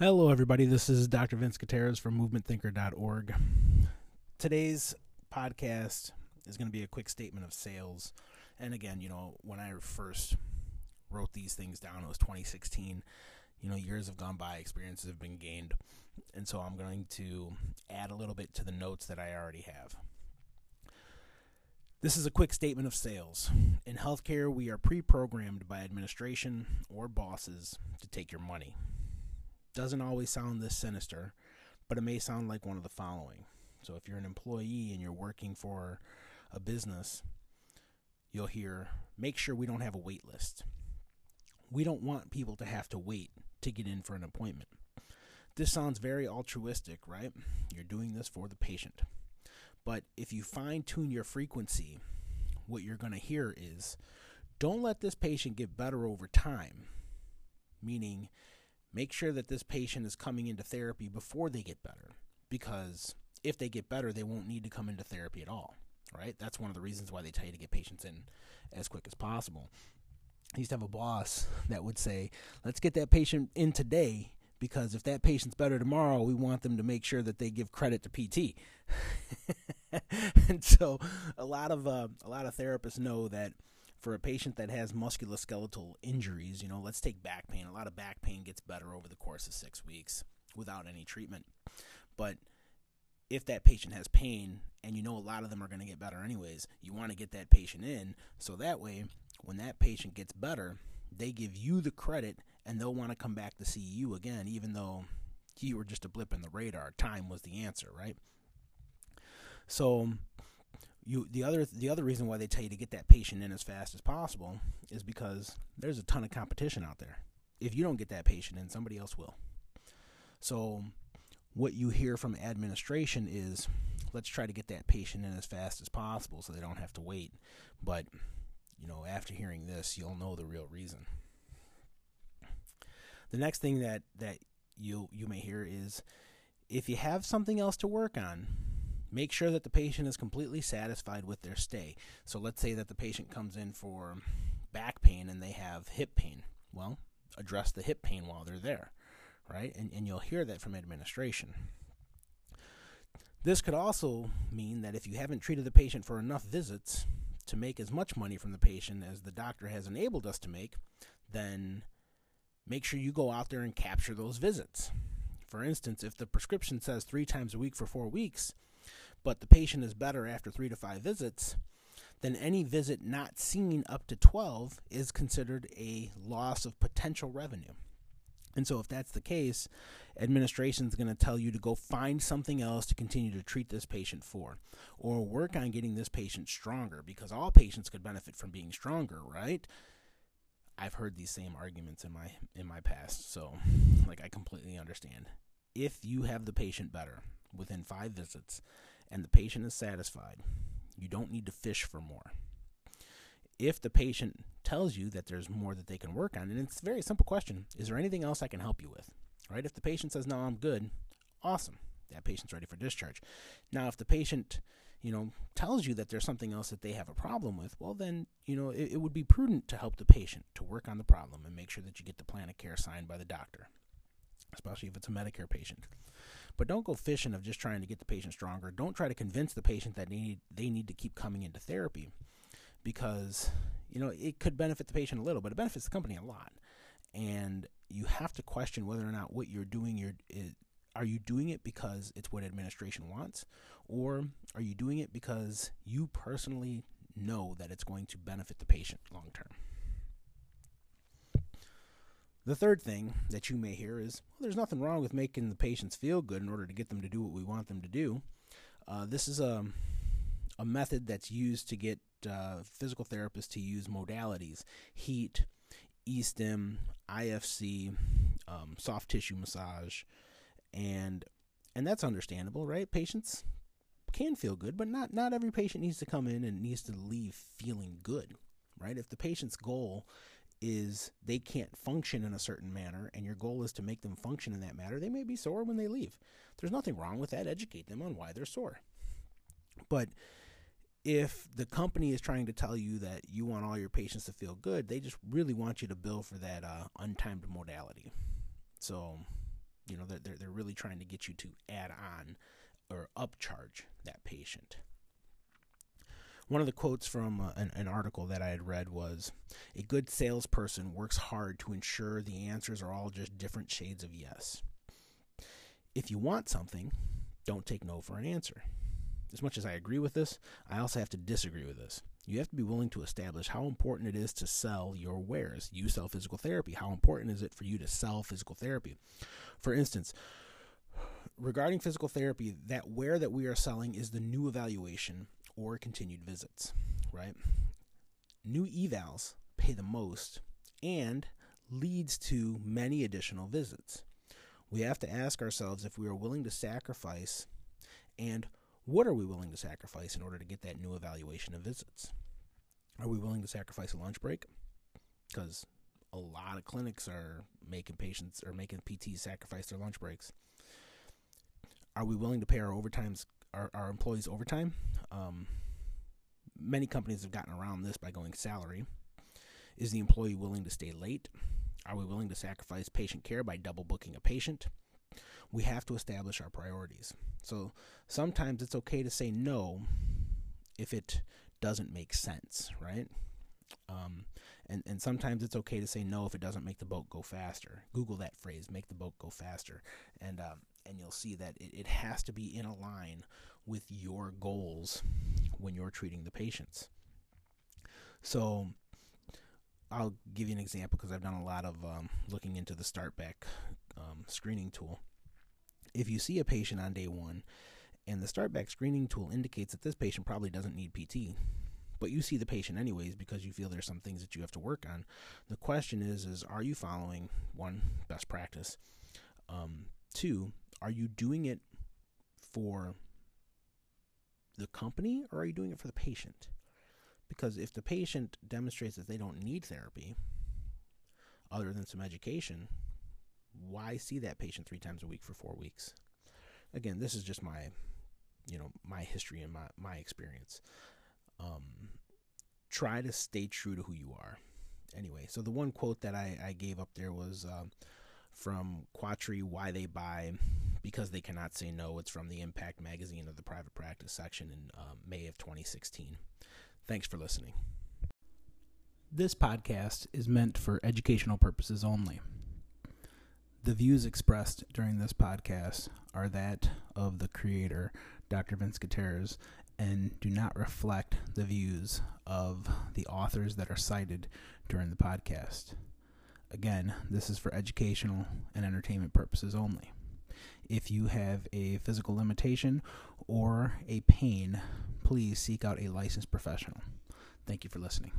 Hello, everybody. This is Dr. Vince Gutierrez from movementthinker.org. Today's podcast is going to be a quick statement of sales. And again, you know, when I first wrote these things down, it was 2016. You know, years have gone by, experiences have been gained. And so I'm going to add a little bit to the notes that I already have. This is a quick statement of sales. In healthcare, we are pre programmed by administration or bosses to take your money. Doesn't always sound this sinister, but it may sound like one of the following. So if you're an employee and you're working for a business, you'll hear, make sure we don't have a wait list. We don't want people to have to wait to get in for an appointment. This sounds very altruistic, right? You're doing this for the patient. But if you fine tune your frequency, what you're going to hear is don't let this patient get better over time. Meaning, make sure that this patient is coming into therapy before they get better. Because if they get better, they won't need to come into therapy at all. Right? That's one of the reasons why they tell you to get patients in as quick as possible. I used to have a boss that would say, let's get that patient in today because if that patient's better tomorrow, we want them to make sure that they give credit to PT. and so a lot of uh, a lot of therapists know that for a patient that has musculoskeletal injuries, you know, let's take back pain. A lot of back pain gets better over the course of 6 weeks without any treatment. But if that patient has pain and you know a lot of them are going to get better anyways, you want to get that patient in so that way when that patient gets better, they give you the credit and they'll want to come back to see you again, even though you were just a blip in the radar. Time was the answer, right? So you the other the other reason why they tell you to get that patient in as fast as possible is because there's a ton of competition out there. If you don't get that patient in, somebody else will. So what you hear from administration is let's try to get that patient in as fast as possible so they don't have to wait. But you know, after hearing this, you'll know the real reason. The next thing that that you you may hear is if you have something else to work on, make sure that the patient is completely satisfied with their stay. So let's say that the patient comes in for back pain and they have hip pain. Well, address the hip pain while they're there, right? And and you'll hear that from administration. This could also mean that if you haven't treated the patient for enough visits, to make as much money from the patient as the doctor has enabled us to make, then make sure you go out there and capture those visits. For instance, if the prescription says three times a week for four weeks, but the patient is better after three to five visits, then any visit not seen up to 12 is considered a loss of potential revenue. And so, if that's the case, administration is going to tell you to go find something else to continue to treat this patient for, or work on getting this patient stronger because all patients could benefit from being stronger, right? I've heard these same arguments in my in my past, so like I completely understand. If you have the patient better within 5 visits and the patient is satisfied, you don't need to fish for more if the patient tells you that there's more that they can work on, and it's a very simple question is there anything else I can help you with? Right? If the patient says, no, I'm good, awesome. That patient's ready for discharge. Now, if the patient, you know, tells you that there's something else that they have a problem with, well, then, you know, it, it would be prudent to help the patient to work on the problem and make sure that you get the plan of care signed by the doctor, especially if it's a Medicare patient. But don't go fishing of just trying to get the patient stronger. Don't try to convince the patient that they need, they need to keep coming into therapy because you know it could benefit the patient a little, but it benefits the company a lot. And you have to question whether or not what you're doing you're is, are you doing it because it's what administration wants or are you doing it because you personally know that it's going to benefit the patient long term the third thing that you may hear is well, there's nothing wrong with making the patients feel good in order to get them to do what we want them to do uh, this is a, a method that's used to get uh, physical therapists to use modalities heat, e-stim, IFC, um, soft tissue massage, and and that's understandable, right? Patients can feel good, but not not every patient needs to come in and needs to leave feeling good, right? If the patient's goal is they can't function in a certain manner and your goal is to make them function in that manner, they may be sore when they leave. There's nothing wrong with that. Educate them on why they're sore. But if the company is trying to tell you that you want all your patients to feel good, they just really want you to bill for that uh, untimed modality. So You know, they're, they're really trying to get you to add on or upcharge that patient. One of the quotes from uh, an, an, article that I had read was A good salesperson works hard to ensure the answers are all just different shades of yes. If you want something, don't take no for an answer. As much as I agree with this, I also have to disagree with this. You have to be willing to establish how important it is to sell your wares. You sell physical therapy. How important is it for you to sell physical therapy? For instance, regarding physical therapy, that ware that we are selling is the new evaluation or continued visits, right? New evals pay the most and leads to many additional visits. We have to ask ourselves if we are willing to sacrifice and what are we willing to sacrifice in order to get that new evaluation of visits? Are we willing to sacrifice a lunch break? Because a lot of clinics are making patients or making PTs sacrifice their lunch breaks. Are we willing to pay our overtimes, our, our employees overtime? Um, many companies have gotten around this by going salary. Is the employee willing to stay late? Are we willing to sacrifice patient care by double booking a patient? we have to establish our priorities. So sometimes it's okay to say no if it doesn't make sense, right? Um, and and sometimes it's okay to say no if it doesn't make the boat go faster. Google that phrase, "make the boat go faster," and um, and you'll see that it, it has to be in a line with your goals when you're treating the patients. So I'll give you an example because I've done a lot of um, looking into the StartBack um, screening tool. If you see a patient on day one and the StartBack screening tool indicates that this patient probably doesn't need PT, but you see the patient anyways because you feel there's some things that you have to work on. The question is, is are you following one best practice? Um, two, are you doing it for the company or are you doing it for the patient? Because if the patient demonstrates that they don't need therapy other than some education, why see that patient three times a week for four weeks? Again, this is just my, you know, my history and my my experience. Um, try to stay true to who you are. Anyway, so the one quote that I, I gave up there was uh, from Quatri, Why They Buy, because they cannot say no. It's from the Impact magazine of the private practice section in uh, May of 2016. Thanks for listening. This podcast is meant for educational purposes only. The views expressed during this podcast are that of the creator, Dr. Vince Gutierrez, and do not reflect the views of the authors that are cited during the podcast. Again, this is for educational and entertainment purposes only. If you have a physical limitation or a pain, please seek out a licensed professional. Thank you for listening.